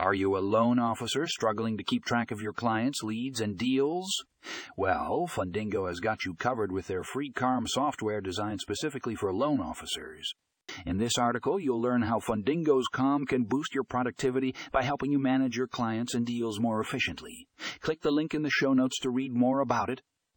Are you a loan officer struggling to keep track of your clients, leads, and deals? Well, Fundingo has got you covered with their free CRM software designed specifically for loan officers. In this article, you'll learn how Fundingo's CRM can boost your productivity by helping you manage your clients and deals more efficiently. Click the link in the show notes to read more about it